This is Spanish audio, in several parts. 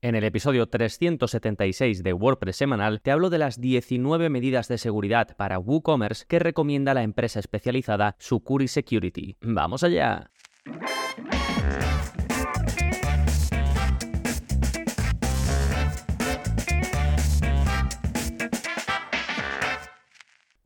En el episodio 376 de WordPress semanal te hablo de las 19 medidas de seguridad para WooCommerce que recomienda la empresa especializada Sucuri Security. ¡Vamos allá!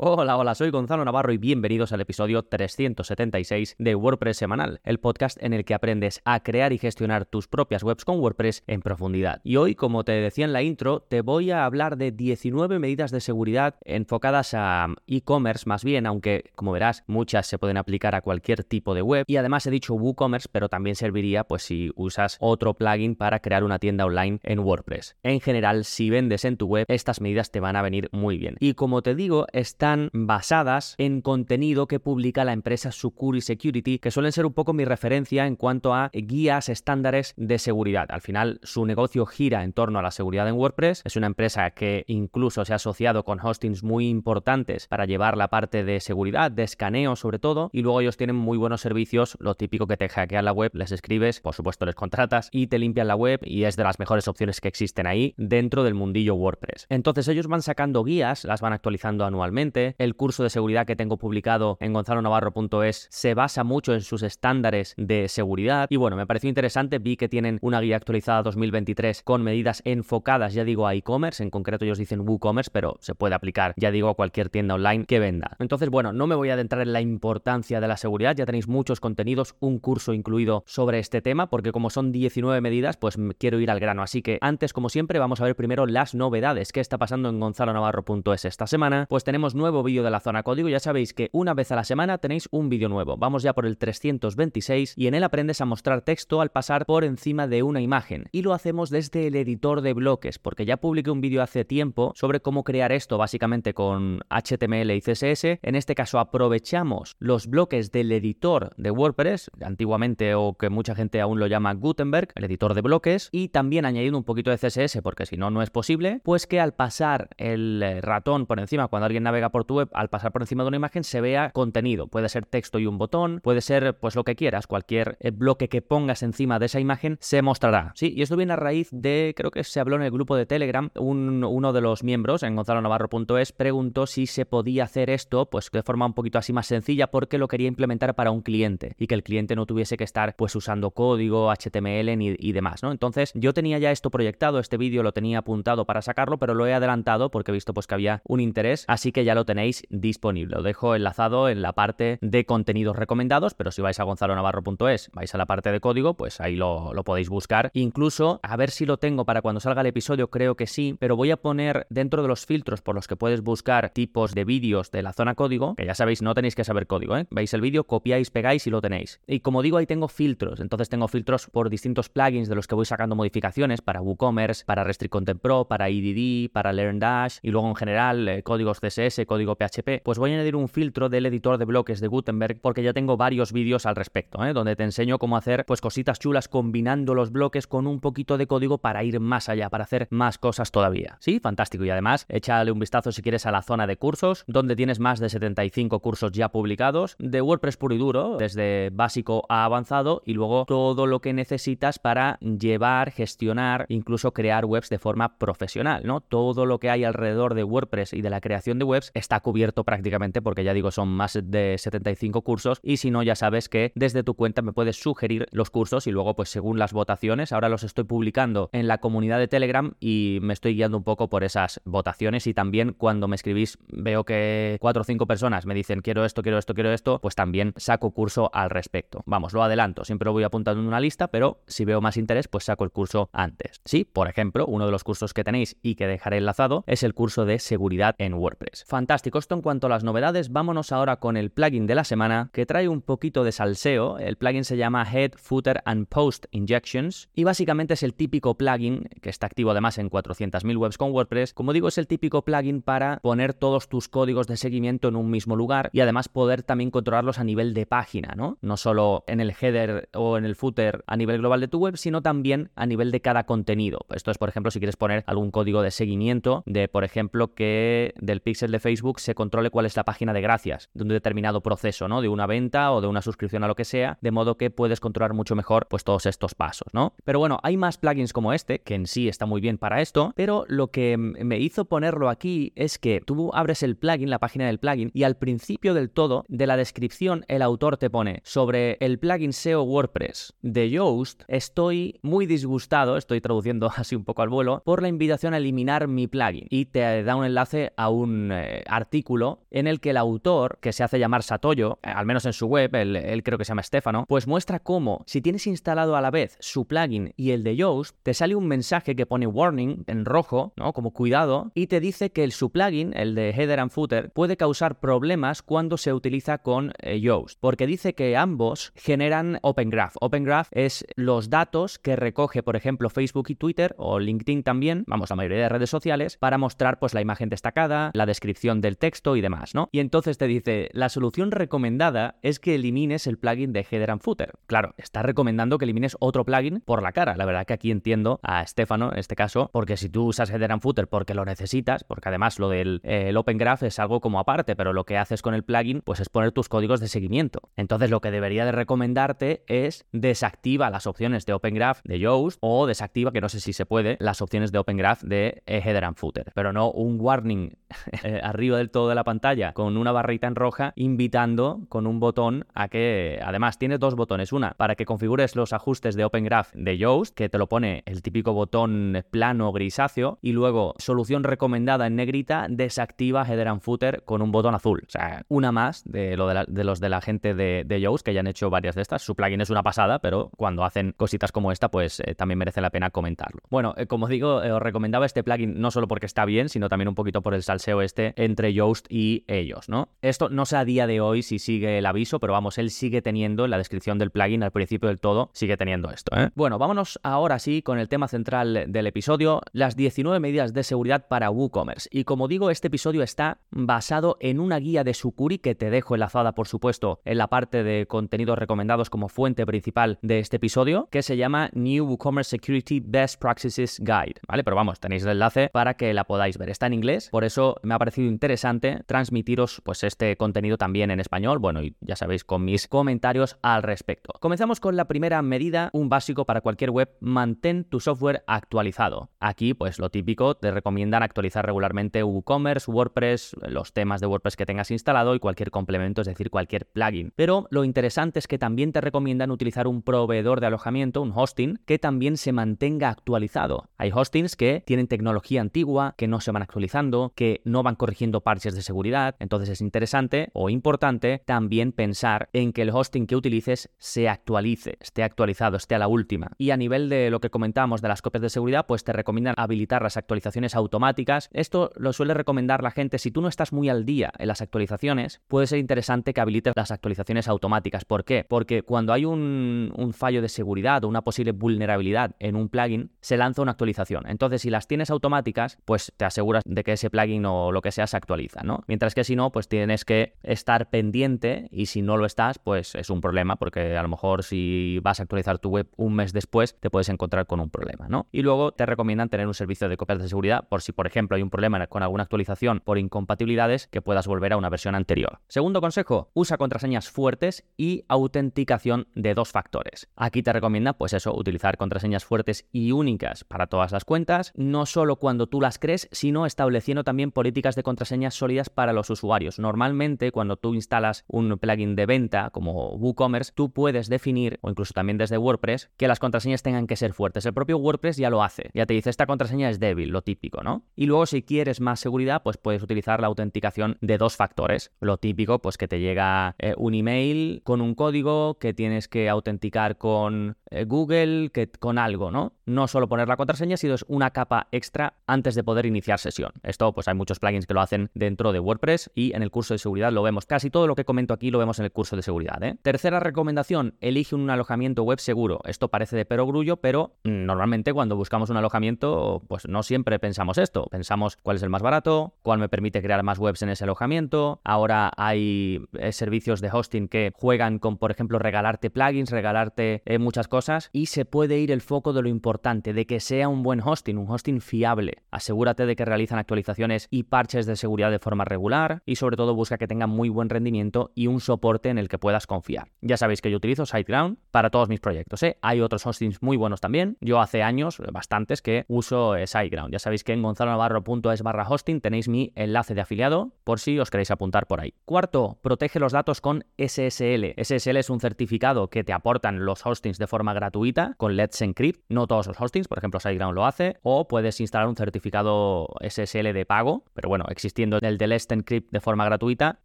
Hola, hola, soy Gonzalo Navarro y bienvenidos al episodio 376 de WordPress Semanal, el podcast en el que aprendes a crear y gestionar tus propias webs con WordPress en profundidad. Y hoy, como te decía en la intro, te voy a hablar de 19 medidas de seguridad enfocadas a e-commerce más bien, aunque como verás, muchas se pueden aplicar a cualquier tipo de web. Y además he dicho WooCommerce, pero también serviría pues si usas otro plugin para crear una tienda online en WordPress. En general, si vendes en tu web, estas medidas te van a venir muy bien. Y como te digo, está basadas en contenido que publica la empresa Sucuri Security, que suelen ser un poco mi referencia en cuanto a guías estándares de seguridad. Al final, su negocio gira en torno a la seguridad en WordPress. Es una empresa que incluso se ha asociado con hostings muy importantes para llevar la parte de seguridad, de escaneo sobre todo, y luego ellos tienen muy buenos servicios, lo típico que te hackean la web, les escribes, por supuesto les contratas y te limpian la web y es de las mejores opciones que existen ahí dentro del mundillo WordPress. Entonces ellos van sacando guías, las van actualizando anualmente, el curso de seguridad que tengo publicado en gonzalonavarro.es se basa mucho en sus estándares de seguridad. Y bueno, me pareció interesante. Vi que tienen una guía actualizada 2023 con medidas enfocadas, ya digo, a e-commerce. En concreto, ellos dicen WooCommerce, pero se puede aplicar, ya digo, a cualquier tienda online que venda. Entonces, bueno, no me voy a adentrar en la importancia de la seguridad. Ya tenéis muchos contenidos, un curso incluido sobre este tema, porque como son 19 medidas, pues quiero ir al grano. Así que antes, como siempre, vamos a ver primero las novedades. ¿Qué está pasando en gonzalonavarro.es esta semana? Pues tenemos nueve vídeo de la zona código. Ya sabéis que una vez a la semana tenéis un vídeo nuevo. Vamos ya por el 326 y en él aprendes a mostrar texto al pasar por encima de una imagen. Y lo hacemos desde el editor de bloques, porque ya publiqué un vídeo hace tiempo sobre cómo crear esto básicamente con HTML y CSS. En este caso aprovechamos los bloques del editor de WordPress, antiguamente o que mucha gente aún lo llama Gutenberg, el editor de bloques, y también añadiendo un poquito de CSS, porque si no, no es posible, pues que al pasar el eh, ratón por encima cuando alguien navega por tu web, al pasar por encima de una imagen, se vea contenido. Puede ser texto y un botón, puede ser pues lo que quieras, cualquier eh, bloque que pongas encima de esa imagen se mostrará. Sí, y esto viene a raíz de, creo que se habló en el grupo de Telegram, uno de los miembros en gonzalonavarro.es preguntó si se podía hacer esto pues de forma un poquito así más sencilla porque lo quería implementar para un cliente y que el cliente no tuviese que estar pues usando código, HTML y demás, ¿no? Entonces yo tenía ya esto proyectado, este vídeo lo tenía apuntado para sacarlo, pero lo he adelantado porque he visto pues que había un interés, así que ya lo tenéis disponible. Lo dejo enlazado en la parte de contenidos recomendados, pero si vais a gonzalonavarro.es, vais a la parte de código, pues ahí lo, lo podéis buscar. Incluso, a ver si lo tengo para cuando salga el episodio, creo que sí, pero voy a poner dentro de los filtros por los que puedes buscar tipos de vídeos de la zona código, que ya sabéis, no tenéis que saber código, ¿eh? Veis el vídeo, copiáis, pegáis y lo tenéis. Y como digo, ahí tengo filtros, entonces tengo filtros por distintos plugins de los que voy sacando modificaciones para WooCommerce, para Restrict Content Pro, para EDD, para LearnDash y luego en general eh, códigos CSS, código PHP, pues voy a añadir un filtro del editor de bloques de Gutenberg porque ya tengo varios vídeos al respecto, ¿eh? donde te enseño cómo hacer pues cositas chulas combinando los bloques con un poquito de código para ir más allá, para hacer más cosas todavía. Sí, fantástico. Y además, échale un vistazo si quieres a la zona de cursos, donde tienes más de 75 cursos ya publicados de WordPress puro y duro, desde básico a avanzado, y luego todo lo que necesitas para llevar, gestionar, incluso crear webs de forma profesional, ¿no? Todo lo que hay alrededor de WordPress y de la creación de webs está cubierto prácticamente porque ya digo son más de 75 cursos y si no ya sabes que desde tu cuenta me puedes sugerir los cursos y luego pues según las votaciones, ahora los estoy publicando en la comunidad de Telegram y me estoy guiando un poco por esas votaciones y también cuando me escribís veo que cuatro o cinco personas me dicen quiero esto, quiero esto, quiero esto, pues también saco curso al respecto. Vamos, lo adelanto, siempre lo voy apuntando en una lista, pero si veo más interés pues saco el curso antes. Sí, por ejemplo, uno de los cursos que tenéis y que dejaré enlazado es el curso de seguridad en WordPress. Fantástico, esto en cuanto a las novedades, vámonos ahora con el plugin de la semana que trae un poquito de salseo. El plugin se llama Head, Footer and Post Injections y básicamente es el típico plugin que está activo además en 400.000 webs con WordPress. Como digo, es el típico plugin para poner todos tus códigos de seguimiento en un mismo lugar y además poder también controlarlos a nivel de página, ¿no? No solo en el header o en el footer a nivel global de tu web, sino también a nivel de cada contenido. Esto es, por ejemplo, si quieres poner algún código de seguimiento de, por ejemplo, que del pixel de Facebook Se controle cuál es la página de gracias de un determinado proceso, ¿no? De una venta o de una suscripción a lo que sea, de modo que puedes controlar mucho mejor pues todos estos pasos, ¿no? Pero bueno, hay más plugins como este, que en sí está muy bien para esto, pero lo que me hizo ponerlo aquí es que tú abres el plugin, la página del plugin, y al principio del todo de la descripción el autor te pone sobre el plugin SEO WordPress de Yoast, estoy muy disgustado, estoy traduciendo así un poco al vuelo, por la invitación a eliminar mi plugin. Y te da un enlace a un eh, artículo en el que el autor, que se hace llamar Satoyo, eh, al menos en su web, él, creo que se llama Stefano, pues muestra cómo si tienes instalado a la vez su plugin y el de Yoast, te sale un mensaje que pone warning en rojo, ¿no? Como cuidado, y te dice que el su plugin, el de header and footer, puede causar problemas cuando se utiliza con eh, Yoast, porque dice que ambos generan Open Graph. Open Graph es los datos que recoge, por ejemplo, Facebook y Twitter o LinkedIn también, vamos, la mayoría de redes sociales, para mostrar pues la imagen destacada, la descripción del texto y demás, ¿no? Y entonces te dice, la solución recomendada es que elimines el plugin de header and footer. Claro, está recomendando que elimines otro plugin por la cara. La verdad que aquí entiendo a Stefano en este caso, porque si tú usas header and footer porque lo necesitas, porque además lo del Open Graph es algo como aparte, pero lo que haces con el plugin pues es poner tus códigos de seguimiento. Entonces lo que debería de recomendarte es desactiva las opciones de Open Graph de Yoast o desactiva, que no sé si se puede, las opciones de Open Graph de header and footer, pero no un warning eh, arriba del todo de la pantalla con una barrita en roja invitando con un botón a que, además, tiene dos botones. Una, para que configures los ajustes de Open Graph de Yoast, que te lo pone el típico botón plano grisáceo, y luego solución recomendada en negrita, desactiva header and footer con un botón azul. O sea, una más de, lo de, los de la gente de, de Yoast que ya han hecho varias de estas. Su plugin es una pasada, pero cuando hacen cositas como esta, pues eh, también merece la pena comentarlo. Bueno, eh, como digo, os recomendaba este plugin no solo porque está bien, sino también un poquito por el este entre Yoast y ellos, ¿no? Esto no sé a día de hoy si sigue el aviso, pero vamos, él sigue teniendo en la descripción del plugin al principio del todo, sigue teniendo esto, ¿eh? Bueno, vámonos ahora sí con el tema central del episodio, las 19 medidas de seguridad para WooCommerce. Y como digo, este episodio está basado en una guía de Sukuri que te dejo enlazada, por supuesto, en la parte de contenidos recomendados como fuente principal de este episodio, que se llama New WooCommerce Security Best Practices Guide, ¿vale? Pero vamos, tenéis el enlace para que la podáis ver. Está en inglés, por eso me ha parecido interesante transmitiros pues este contenido también en español, bueno, y ya sabéis con mis comentarios al respecto. Comenzamos con la primera medida, un básico para cualquier web, mantén tu software actualizado. Aquí pues lo típico, te recomiendan actualizar regularmente WooCommerce, WordPress, los temas de WordPress que tengas instalado y cualquier complemento, es decir, cualquier plugin. Pero lo interesante es que también te recomiendan utilizar un proveedor de alojamiento, un hosting, que también se mantenga actualizado. Hay hostings que tienen tecnología antigua, que no se van actualizando, que no van corrigiendo parches de seguridad, entonces es interesante o importante también pensar en que el hosting que utilices se actualice, esté actualizado, esté a la última. Y a nivel de lo que comentábamos de las copias de seguridad, pues te recomiendan habilitar las actualizaciones automáticas. Esto lo suele recomendar la gente si tú no estás muy al día en las actualizaciones, puede ser interesante que habilites las actualizaciones automáticas. ¿Por qué? Porque cuando hay un, fallo de seguridad o una posible vulnerabilidad en un plugin, se lanza una actualización. Entonces, si las tienes automáticas, pues te aseguras de que ese plugin lo que sea se actualiza, ¿no? Mientras que si no, pues tienes que estar pendiente y si no lo estás, pues es un problema porque a lo mejor si vas a actualizar tu web un mes después, te puedes encontrar con un problema, ¿no? Y luego te recomiendan tener un servicio de copias de seguridad por si, por ejemplo, hay un problema con alguna actualización por incompatibilidades que puedas volver a una versión anterior. Segundo consejo, usa contraseñas fuertes y autenticación de dos factores. Aquí te recomienda, pues eso, utilizar contraseñas fuertes y únicas para todas las cuentas, no solo cuando tú las crees, sino estableciendo también políticas de contraseñas sólidas para los usuarios. Normalmente, cuando tú instalas un plugin de venta como WooCommerce, tú puedes definir, o incluso también desde WordPress, que las contraseñas tengan que ser fuertes. El propio WordPress ya lo hace, ya te dice esta contraseña es débil, lo típico, ¿no? Y luego si quieres más seguridad, pues puedes utilizar la autenticación de dos factores. Lo típico, pues que te llega eh, un email con un código que tienes que autenticar con eh, Google, que con algo, ¿no? No solo poner la contraseña, sino es una capa extra antes de poder iniciar sesión. Esto, pues hay muchos plugins que lo hacen dentro de WordPress y en el curso de seguridad lo vemos. Casi todo lo que comento aquí lo vemos en el curso de seguridad. ¿eh? Tercera recomendación, elige un alojamiento web seguro. Esto parece de perogrullo, pero normalmente cuando buscamos un alojamiento, pues no siempre pensamos esto. Pensamos cuál es el más barato, cuál me permite crear más webs en ese alojamiento. Ahora hay eh, servicios de hosting que juegan con, por ejemplo, regalarte plugins, regalarte eh, muchas cosas y se puede ir el foco de lo importante, de que sea un buen hosting, un hosting fiable. Asegúrate de que realizan actualizaciones y parches de seguridad de forma regular y sobre todo busca que tenga muy buen rendimiento y un soporte en el que puedas confiar. Ya sabéis que yo utilizo SiteGround para todos mis proyectos. ¿eh? Hay otros hostings muy buenos también. Yo hace años, bastantes, que uso eh, SiteGround. Ya sabéis que en gonzalonavarro.es barra hosting tenéis mi enlace de afiliado por si os queréis apuntar por ahí. Cuarto, protege los datos con SSL. SSL es un certificado que te aportan los hostings de forma gratuita con Let's Encrypt. No todos los hostings, por ejemplo SiteGround lo hace. O puedes instalar un certificado SSL de pago. Pero bueno, existiendo el de Let's Encrypt de forma gratuita,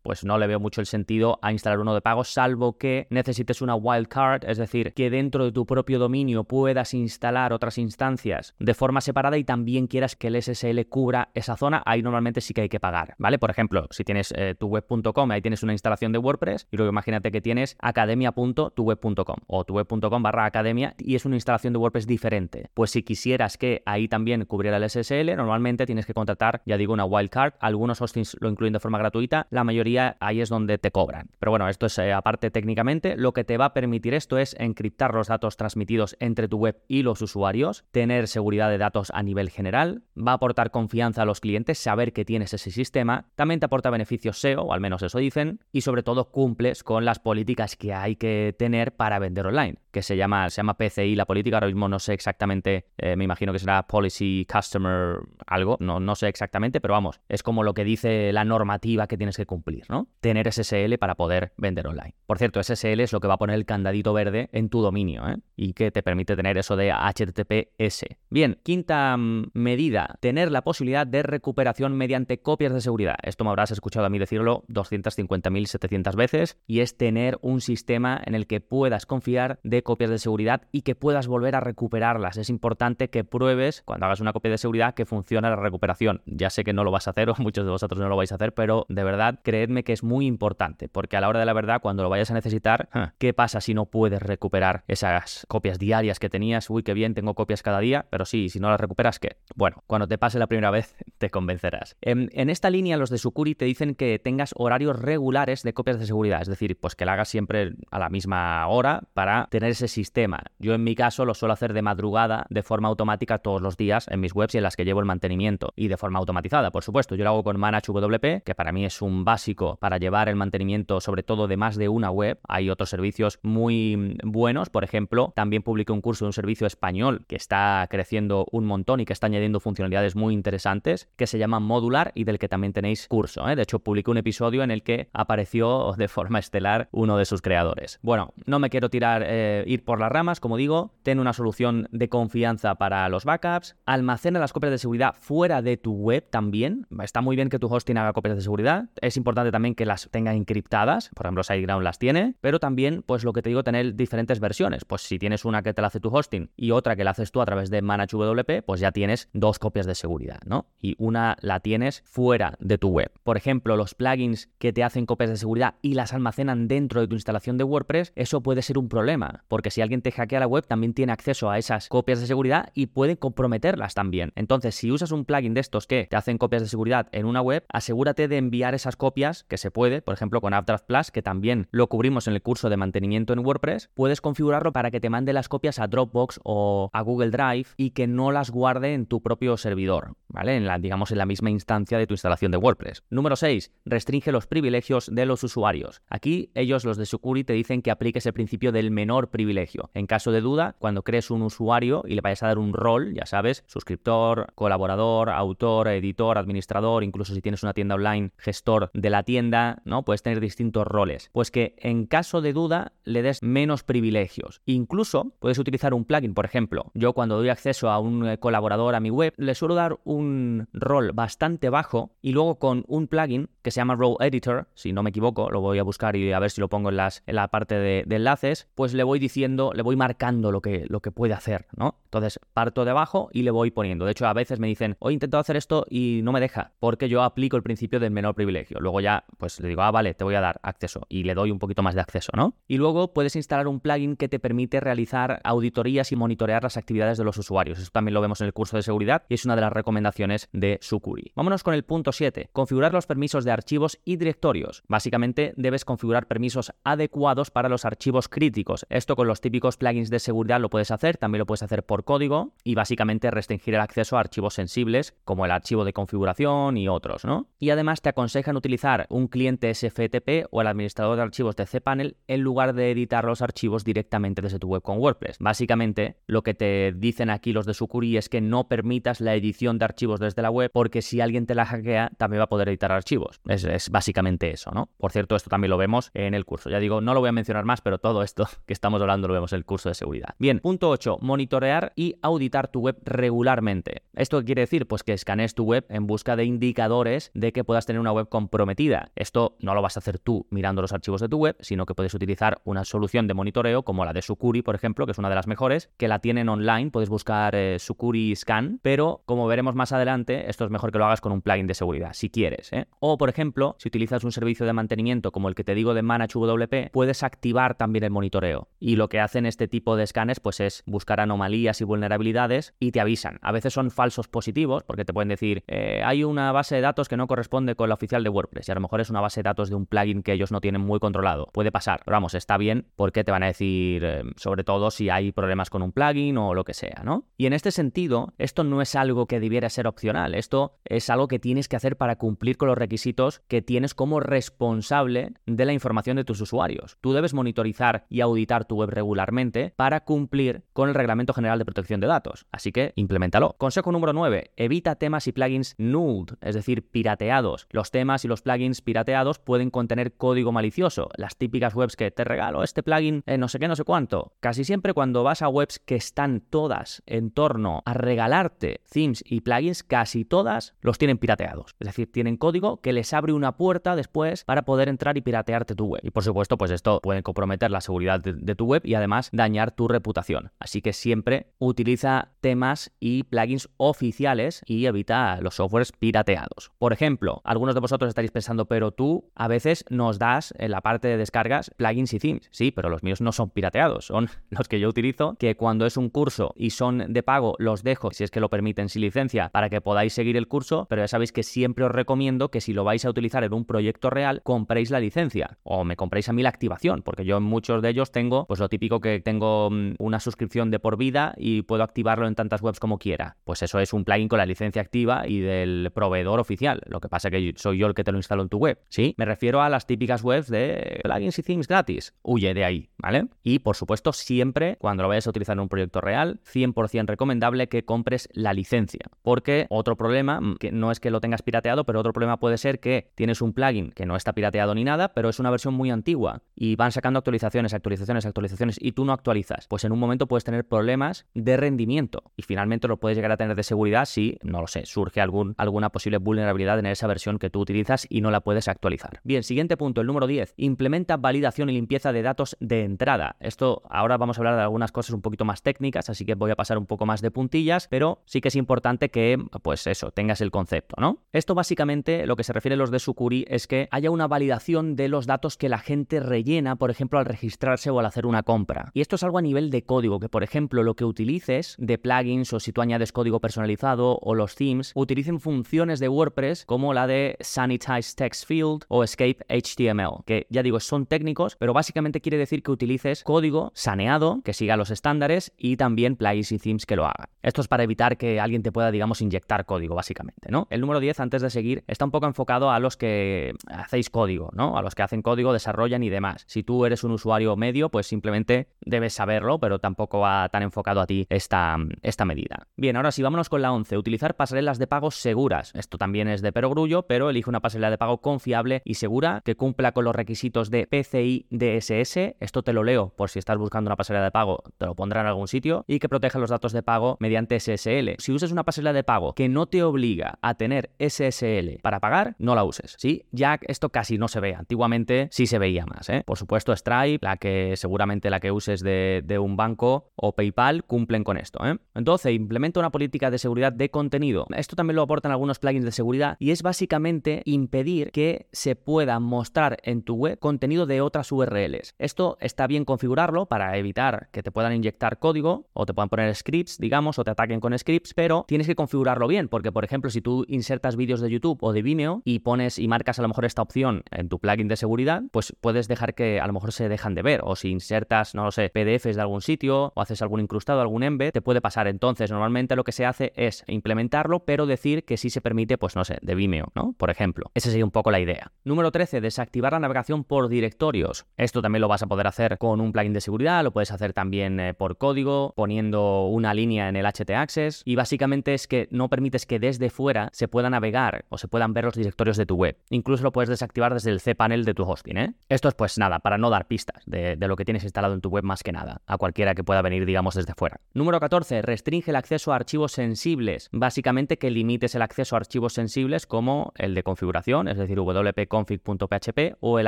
pues no le veo mucho el sentido a instalar uno de pago, salvo que necesites una wildcard, es decir, que dentro de tu propio dominio puedas instalar otras instancias de forma separada y también quieras que el SSL cubra esa zona, ahí normalmente sí que hay que pagar, ¿vale? Por ejemplo, si tienes eh, tu web.com, ahí tienes una instalación de WordPress y luego imagínate que tienes academia.tuweb.com o tuweb.com barra academia y es una instalación de WordPress diferente. Pues si quisieras que ahí también cubriera el SSL, normalmente tienes que contratar, ya digo, una wildcard. Algunos hostings lo incluyen de forma gratuita, la mayoría ahí es donde te cobran. Pero bueno, esto es eh, aparte técnicamente. Lo que te va a permitir esto es encriptar los datos transmitidos entre tu web y los usuarios, tener seguridad de datos a nivel general, va a aportar confianza a los clientes, saber que tienes ese sistema, también te aporta beneficios SEO, o al menos eso dicen, y sobre todo cumples con las políticas que hay que tener para vender online, que se llama, se llama PCI la política, ahora mismo no sé exactamente, eh, me imagino que será Policy Customer algo, no, no sé exactamente, pero vamos, es como lo que dice la normativa que tienes que cumplir, ¿no? Tener SSL para poder vender online. Por cierto, SSL es lo que va a poner el candadito verde en tu dominio, ¿eh? Y que te permite tener eso de HTTPS. Bien, quinta mm, medida, tener la posibilidad de recuperación mediante copias de seguridad. Esto me habrás escuchado a mí decirlo 250.700 veces y es tener un sistema en el que puedas confiar de copias de seguridad y que puedas volver a recuperarlas. Es importante que pruebes cuando hagas una copia de seguridad que funciona la recuperación. Ya sé que no lo vas a hacer o muchos de vosotros no lo vais a hacer, pero de verdad creedme que es muy importante porque a la hora de la verdad cuando lo vayas a necesitar, ¿qué pasa si no puedes recuperar esas copias diarias que tenías? Uy, qué bien, tengo copias cada día, pero sí, si no las recuperas, ¿qué? Bueno, cuando te pase la primera vez te convencerás. En, en esta línea los de Sucuri te dicen que tengas horarios regulares de copias de seguridad, es decir, pues que la hagas siempre a la misma hora para tener ese sistema. Yo en mi caso lo suelo hacer de madrugada, de forma automática todos los días en mis webs y en las que llevo el mantenimiento y de forma automatizada, por supuesto. Yo lo hago con ManageWP, que para mí es un básico para llevar el mantenimiento sobre todo de más de una web. Hay otros servicios muy buenos, por ejemplo, también publiqué un curso de un servicio español que está creciendo un montón y que está añadiendo funcionalidades muy interesantes, que se llama Modular y del que también tenéis curso. ¿eh? De hecho, publiqué un episodio en el que apareció de forma estelar uno de sus creadores. Bueno, no me quiero tirar, eh, ir por las ramas, como digo, ten una solución de confianza para los backups, almacena las copias de seguridad fuera de tu web también. Está muy bien que tu hosting haga copias de seguridad. Es importante también que las tenga encriptadas. Por ejemplo, SiteGround las tiene. Pero también, pues lo que te digo, tener diferentes versiones. Pues si tienes una que te la hace tu hosting y otra que la haces tú a través de ManageWP, pues ya tienes dos copias de seguridad, ¿no? Y una la tienes fuera de tu web. Por ejemplo, los plugins que te hacen copias de seguridad y las almacenan dentro de tu instalación de WordPress, eso puede ser un problema. Porque si alguien te hackea la web, también tiene acceso a esas copias de seguridad y puede comprometerlas también. Entonces, si usas un plugin de estos que te hacen copias de seguridad en una web, asegúrate de enviar esas copias, que se puede, por ejemplo, con Updraft Plus, que también lo cubrimos en el curso de mantenimiento en WordPress, puedes configurarlo para que te mande las copias a Dropbox o a Google Drive y que no las guarde en tu propio servidor, En la, digamos, en la misma instancia de tu instalación de WordPress. Número 6. Restringe los privilegios de los usuarios. Aquí ellos, los de Sucuri, te dicen que apliques el principio del menor privilegio. En caso de duda, cuando crees un usuario y le vayas a dar un rol, ya sabes, suscriptor, colaborador, autor, editor, administrador, incluso si tienes una tienda online, gestor de la tienda, ¿no? Puedes tener distintos roles. Pues que en caso de duda le des menos privilegios. Incluso puedes utilizar un plugin, por ejemplo, yo cuando doy acceso a un eh, colaborador a mi web, le suelo dar un rol bastante bajo y luego con un plugin que se llama Role Editor, si no me equivoco, lo voy a buscar y a ver si lo pongo en, las, en la parte de, de enlaces, pues le voy diciendo, le voy marcando lo que, lo que puede hacer, ¿no? Entonces parto de abajo y le voy poniendo. De hecho, a veces me dicen, hoy he intentado hacer esto y no me deja, porque yo aplico el principio del menor privilegio. Luego ya, pues le digo, ah, vale, te voy a dar acceso y le doy un poquito más de acceso, ¿no? Y luego puedes instalar un plugin que te permite realizar auditorías y monitorear las actividades de los usuarios. Eso también lo vemos en el curso de seguridad y es una de las recomendaciones de Sucuri. Vámonos con el punto 7, configurar los permisos de archivos y directorios. Básicamente debes configurar permisos adecuados para los archivos críticos. Esto con los típicos plugins de seguridad lo puedes hacer, también lo puedes hacer por código y básicamente restringir el acceso a archivos sensibles como el archivo de configuración y otros, ¿no? Y además te aconsejan utilizar un cliente SFTP o el administrador de archivos de cPanel en lugar de editar los archivos directamente desde tu web con WordPress. Básicamente, lo que te dicen aquí los de Sucuri es que no permitas la edición de archivos desde la web porque si alguien te la hackea también va a poder editar archivos. Es, es básicamente eso, ¿no? Por cierto, esto también lo vemos en el curso. Ya digo, no lo voy a mencionar más, pero todo esto que estamos hablando lo vemos en el curso de seguridad. Bien, punto 8. Monitorear y auditar tu web regularmente. ¿Esto qué quiere decir? Pues que escanees tu web en busca de indicadores de que puedas tener una web comprometida. Esto no lo vas a hacer tú mirando los archivos de tu web, sino que puedes utilizar una solución de monitoreo como la de Sucuri, por ejemplo, que es una de las mejores, que la tienen online. Puedes buscar eh, Sucuri Scan, pero como veremos más adelante, esto es mejor que lo hagas con un plugin de seguridad, si quieres. ¿eh? O, por ejemplo, si utilizas un servicio de mantenimiento como el que te digo de ManageWP, puedes activar también el monitoreo. Y lo que hacen este tipo de escanes pues es buscar anomalías y vulnerabilidades y te avisan. A veces son falsos positivos porque te pueden decir eh, hay una base de datos que no corresponde con la oficial de WordPress y a lo mejor es una base de datos de un plugin que ellos no tienen muy controlado. Puede pasar, pero vamos, está bien porque te van a decir eh, sobre todo si hay problemas con un plugin o lo que sea, ¿no? Y en este sentido, esto no es algo que debiera ser opcional, esto es algo que tienes que hacer para cumplir con los requisitos que tienes como responsable de la información de tus usuarios. Tú debes monitorizar y auditar tu web regularmente para cumplir con el Reglamento General de Protección de Datos. Así que implementalo. Consejo número 9. Evita temas y plugins nulled, es decir, pirateados. Los temas y los plugins pirateados pueden contener código malicioso. Las típicas webs que te regalo este plugin en no sé qué, no sé cuánto. Casi siempre cuando vas a webs que están todas en torno a regalarte themes y plugins, casi todas los tienen pirateados. Es decir, tienen código que les abre una puerta después para poder entrar y piratearte tu web. Y por supuesto, pues esto puede comprometer la seguridad de, de tu web y además dañar tu reputación. Así que siempre utiliza temas y plugins oficiales y evita los softwares pirateados. Por ejemplo, algunos de vosotros estaréis pensando, pero tú a veces nos das en la parte de descargas plugins y themes. Sí, pero los míos no son pirateados, son los que yo utilizo, que cuando es un curso y son de pago, los dejo, si es que lo permiten sin licencia, para que podáis seguir el curso, pero ya sabéis que siempre os recomiendo que si lo vais a utilizar en un proyecto real, compréis la licencia o me compréis a mí la activación, porque yo en muchos de ellos tengo, pues lo típico que tengo mm, una suscripción de por vida y puedo activarlo en tantas webs como quiera. Pues eso es un plugin con la licencia activa y del proveedor oficial. Lo que pasa que soy yo el que te lo instalo en tu web, ¿sí? Me refiero a las típicas webs de plugins y themes gratis. Huye de ahí, ¿vale? Y por supuesto, siempre cuando lo vayas a utilizar en un proyecto real, 100% recomendable que compres la licencia. Porque otro problema, mm, que no es que lo tengas pirateado, pero otro problema puede ser que tienes un plugin que no está pirateado ni nada, pero es una versión muy antigua y van sacando actualizaciones, actualizaciones, actualizaciones y tú no actualizas. Pues en un momento puedes tener problemas de rendimiento y finalmente lo puedes llegar a tener de seguridad si, no lo sé, surge algún, alguna posible vulnerabilidad en esa versión que tú utilizas y no la puedes actualizar. Bien, siguiente punto, el número 10. Implementa validación y limpieza de datos de entrada. Esto ahora vamos a hablar de algunas cosas un poquito más técnicas, así que voy a pasar un poco más de puntillas, pero sí que es importante que, pues eso, tengas el concepto, ¿no? Esto básicamente lo que se refiere a los de Sucuri es que haya una validación de los datos que la gente rellena, por ejemplo, al registrarse o al hacer una compra. Y esto es algo a nivel de código, que por ejemplo lo que utilices de plugins o si tú añades código personalizado o los themes, utilicen funciones de WordPress como la de Sanitize Text Field o Escape HTML, que ya digo, son técnicos, pero básicamente quiere decir que utilices código saneado, que siga los estándares y también plugins y themes que lo hagan. Esto es para evitar que alguien te pueda, digamos, inyectar código, básicamente, ¿no? El número 10, antes de seguir, está un poco enfocado a los que hacéis código, ¿no? A los que hacen código, desarrollan y demás. Si tú eres un usuario medio, pues simplemente debes saberlo, pero tampoco va tan enfocado a ti esta, esta medida. Bien, ahora sí, vámonos con la 11. Utilizar pasarelas de pago seguras. Esto también es de perogrullo, pero elige una pasarela de pago confiable y segura que cumpla con los requisitos de PCI DSS. Esto te lo leo por si estás buscando una pasarela de pago, te lo pondrá en algún sitio y que proteja los datos de pago mediante SSL. Si usas una pasarela de pago que no te obliga a tener SSL para pagar, no la uses. ¿sí? Ya esto casi no se ve. Antiguamente sí se veía más. ¿eh? Por supuesto, Stripe, la que seguramente la que uses de, un banco o PayPal cumplen con esto. ¿eh? Entonces, implementa una política de seguridad de contenido. Esto también lo aportan algunos plugins de seguridad y es básicamente impedir que se pueda mostrar en tu web contenido de otras URLs. Esto está bien configurarlo para evitar que te puedan inyectar código o te puedan poner scripts, digamos, o te ataquen con scripts, pero tienes que configurar configurarlo bien, porque por ejemplo, si tú insertas vídeos de YouTube o de Vimeo y pones y marcas a lo mejor esta opción en tu plugin de seguridad, pues puedes dejar que a lo mejor se dejan de ver. O si insertas, no lo sé, PDFs de algún sitio o haces algún incrustado, algún embed, te puede pasar. Entonces, normalmente lo que se hace es implementarlo, pero decir que sí se permite, pues no sé, de Vimeo, ¿no? Por ejemplo. Esa sería un poco la idea. Número 13, desactivar la navegación por directorios. Esto también lo vas a poder hacer con un plugin de seguridad, lo puedes hacer también eh, por código, poniendo una línea en el HT Access. Y básicamente es que no permites que desde fuera se pueda navegar o se puedan ver los directorios de tu web. Incluso lo puedes desactivar desde el cPanel de tu hosting, ¿eh? Esto es pues nada, para no dar pistas de, de lo que tienes instalado en tu web más que nada, a cualquiera que pueda venir, digamos, desde fuera. Número 14, restringe el acceso a archivos sensibles. Básicamente que limites el acceso a archivos sensibles como el de configuración, es decir, wp-config.php o el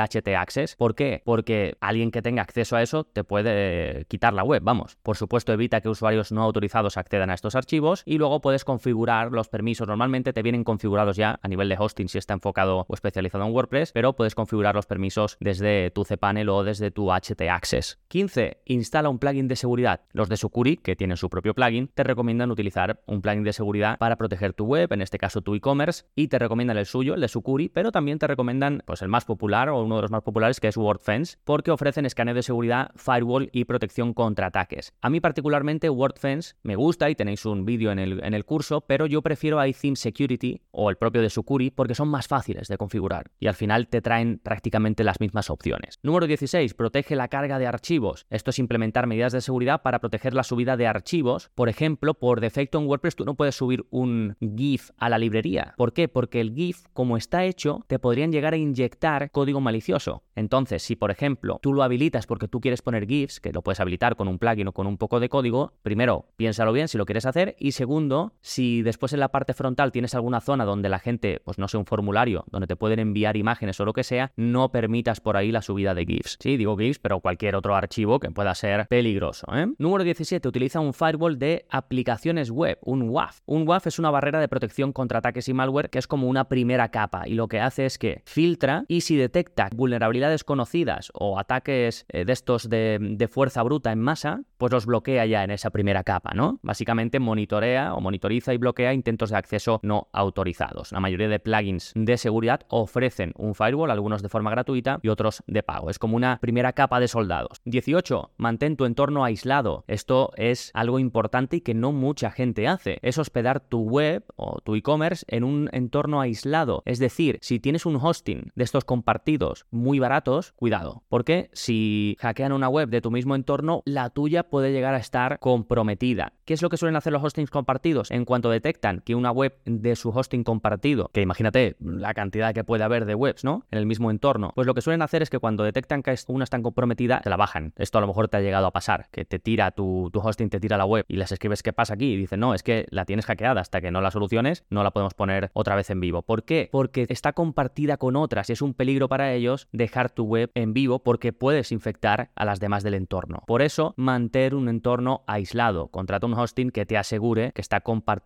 htaccess. ¿Por qué? Porque alguien que tenga acceso a eso te puede quitar la web, vamos. Por supuesto, evita que usuarios no autorizados accedan a estos archivos y luego puedes configurar los permisos. Normalmente te vienen configurados ya a nivel de hosting si está enfocado o especializado en WordPress, pero puedes configurar los permisos desde tu cPanel o desde tu htaccess. 15. Instala un plugin de seguridad. Los de Sucuri, que tienen su propio plugin, te recomiendan utilizar un plugin de seguridad para proteger tu web, en este caso tu e-commerce, y te recomiendan el suyo, el de Sucuri, pero también te recomiendan pues el más popular o uno de los más populares que es WordFence, porque ofrecen escaneo de seguridad, firewall y protección contra ataques. A mí particularmente WordFence me gusta y tenéis un vídeo en el, en el curso, pero yo prefiero iTheme Security o el propio de Sucuri porque son más fáciles de configurar y al final te traen prácticamente las mismas opciones. Número 16. Protege la carga de archivos. Esto es implementar medidas de seguridad para proteger la subida de archivos. Por ejemplo, por defecto en WordPress tú no puedes subir un GIF a la librería. ¿Por qué? Porque el GIF, como está hecho, te podrían llegar a inyectar código malicioso. Entonces, si por ejemplo tú lo habilitas porque tú quieres poner GIFs, que lo puedes habilitar con un plugin o con un poco de código, primero, piénsalo bien si lo quieres hacer y segundo, si después en la parte frontal tienes alguna zona donde la gente, pues no sé, un formulario donde te pueden enviar imágenes o lo que sea, no permitas por ahí la subida de GIFs. Sí, digo GIFs, pero cualquier otro archivo que pueda ser peligroso. ¿eh? Número 17. Utiliza un firewall de aplicaciones web, un WAF. Un WAF es una barrera de protección contra ataques y malware que es como una primera capa y lo que hace es que filtra y si detecta vulnerabilidades conocidas o ataques eh, de estos de, de fuerza bruta en masa, pues los bloquea ya en esa primera capa, ¿no? Básicamente monitorea o monitoriza y bloquea intentos de acceso no autorizados. La mayoría de plugins de seguridad ofrecen un firewall, algunos de forma gratuita y otros de pago. Es como una primera capa de soldados. 18. Mantén tu entorno aislado. Esto es algo importante y que no mucha gente hace. Es hospedar tu web o tu e-commerce en un entorno aislado. Es decir, si tienes un hosting de estos compartidos muy baratos, cuidado. Porque si hackean una web de tu mismo entorno, la tuya puede llegar a estar comprometida. ¿Qué es lo que suelen hacer los hostings compartidos? En cuanto detectan que una web de su hosting compartido, que imagínate la cantidad que puede haber de webs, ¿no? En el mismo entorno, pues lo que suelen hacer es que cuando detectan que una está comprometida, se la bajan. Esto a lo mejor te ha llegado a pasar, que te tira tu, tu hosting, te tira la web y les escribes qué pasa aquí y dicen, no, es que la tienes hackeada, hasta que no la soluciones, no la podemos poner otra vez en vivo. ¿Por qué? Porque está compartida con otras y es un peligro para ellos dejar tu web en vivo porque puedes infectar a las demás del entorno. Por eso, mantener un entorno aislado. Contrata un hosting que te asegure que está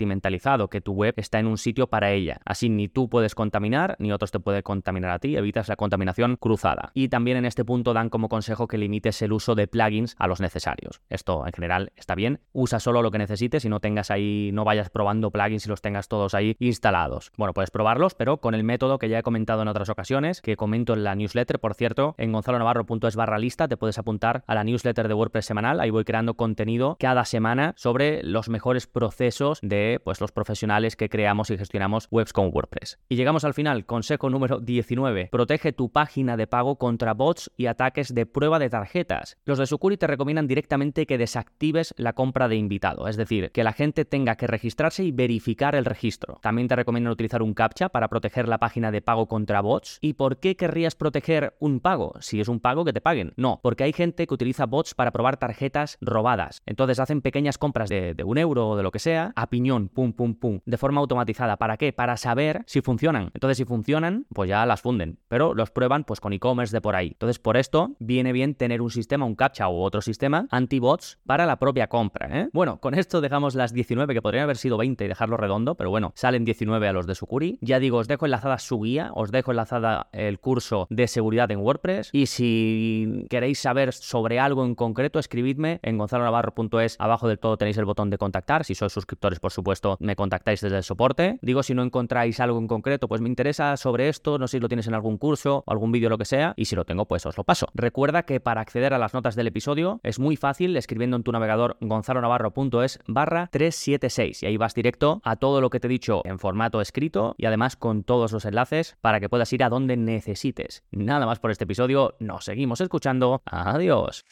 compartimentalizado, que tu web está en un sitio para ella. Así ni tú puedes contaminar, ni otros te pueden contaminar a ti, evitas la contaminación cruzada. Y también en este punto dan como consejo que limites el uso de plugins a los necesarios. Esto en general está bien. Usa solo lo que necesites y no tengas ahí, no vayas probando plugins y los tengas todos ahí instalados. Bueno, puedes probarlos, pero con el método que ya he comentado en otras ocasiones, que comento en la newsletter, por cierto, en gonzalonavarro.es barra lista te puedes apuntar a la newsletter de WordPress semanal. Ahí voy creando contenido cada semana sobre los mejores procesos de pues, los profesionales que creamos y gestionamos webs con WordPress. Y llegamos al final, consejo número 19. Protege tu página de pago contra bots y ataques de prueba de tarjetas. Los de Sucuri te recomiendan directamente que desactives la compra de invitado, es decir, que la gente tenga que registrarse y verificar el registro. También te recomiendan utilizar un captcha para proteger la página de pago contra bots. ¿Y por qué querrías proteger un pago? Si es un pago que te paguen. No, porque hay gente que utiliza bots para probar tarjetas robadas. Entonces hacen pequeñas compras de, de un euro o de lo que sea, a pum, pum, pum, de forma automatizada. ¿Para qué? Para saber si funcionan. Entonces, si funcionan, pues ya las funden. Pero los prueban pues con e-commerce de por ahí. Entonces, por esto viene bien tener un sistema, un captcha u otro sistema anti-bots para la propia compra. ¿eh? Bueno, con esto dejamos las 19, que podrían haber sido 20 y dejarlo redondo, pero bueno, salen 19 a los de Sucuri. Ya digo, os dejo enlazada su guía, os dejo enlazada el curso de seguridad en WordPress. Y si queréis saber sobre algo en concreto, escribidme en gonzalonavarro.es. Abajo del todo tenéis el botón de contactar. Si sois suscriptores, por supuesto supuesto, me contactáis desde el soporte. Digo, si no encontráis algo en concreto, pues me interesa sobre esto, no sé si lo tienes en algún curso o algún vídeo, lo que sea, y si lo tengo, pues os lo paso. Recuerda que para acceder a las notas del episodio es muy fácil escribiendo en tu navegador gonzalonavarro.es barra 376 y ahí vas directo a todo lo que te he dicho en formato escrito y además con todos los enlaces para que puedas ir a donde necesites. Nada más por este episodio, nos seguimos escuchando. Adiós.